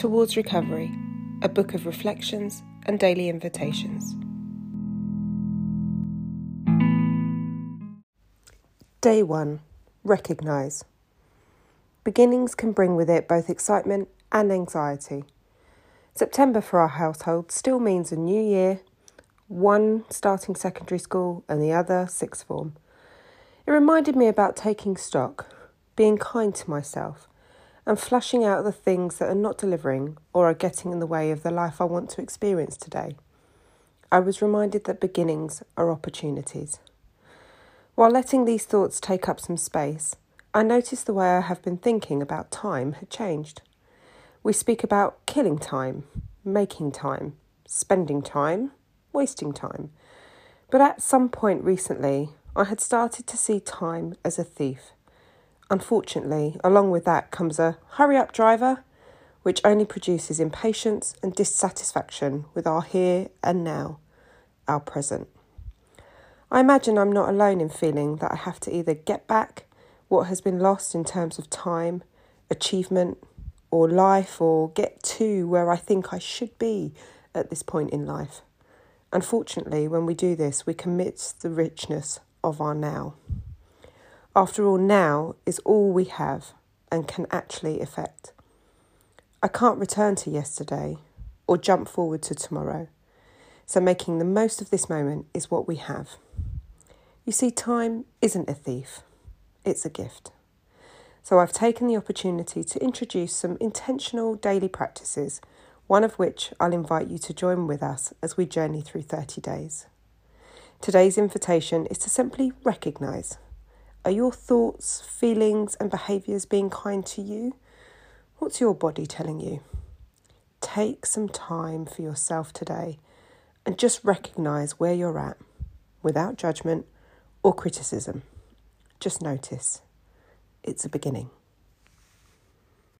Towards Recovery, a book of reflections and daily invitations. Day 1 Recognise. Beginnings can bring with it both excitement and anxiety. September for our household still means a new year, one starting secondary school and the other sixth form. It reminded me about taking stock, being kind to myself, and flushing out the things that are not delivering or are getting in the way of the life I want to experience today. I was reminded that beginnings are opportunities. While letting these thoughts take up some space, I noticed the way I have been thinking about time had changed. We speak about killing time, making time, spending time, wasting time. But at some point recently, I had started to see time as a thief. Unfortunately, along with that comes a hurry up driver, which only produces impatience and dissatisfaction with our here and now, our present. I imagine I'm not alone in feeling that I have to either get back what has been lost in terms of time, achievement, or life or get to where I think I should be at this point in life. Unfortunately, when we do this, we commit the richness of our now. After all, now is all we have and can actually affect. I can't return to yesterday or jump forward to tomorrow, so making the most of this moment is what we have. You see, time isn't a thief, it's a gift. So I've taken the opportunity to introduce some intentional daily practices, one of which I'll invite you to join with us as we journey through 30 days. Today's invitation is to simply recognise are your thoughts, feelings, and behaviours being kind to you? What's your body telling you? Take some time for yourself today and just recognise where you're at without judgment or criticism. Just notice it's a beginning.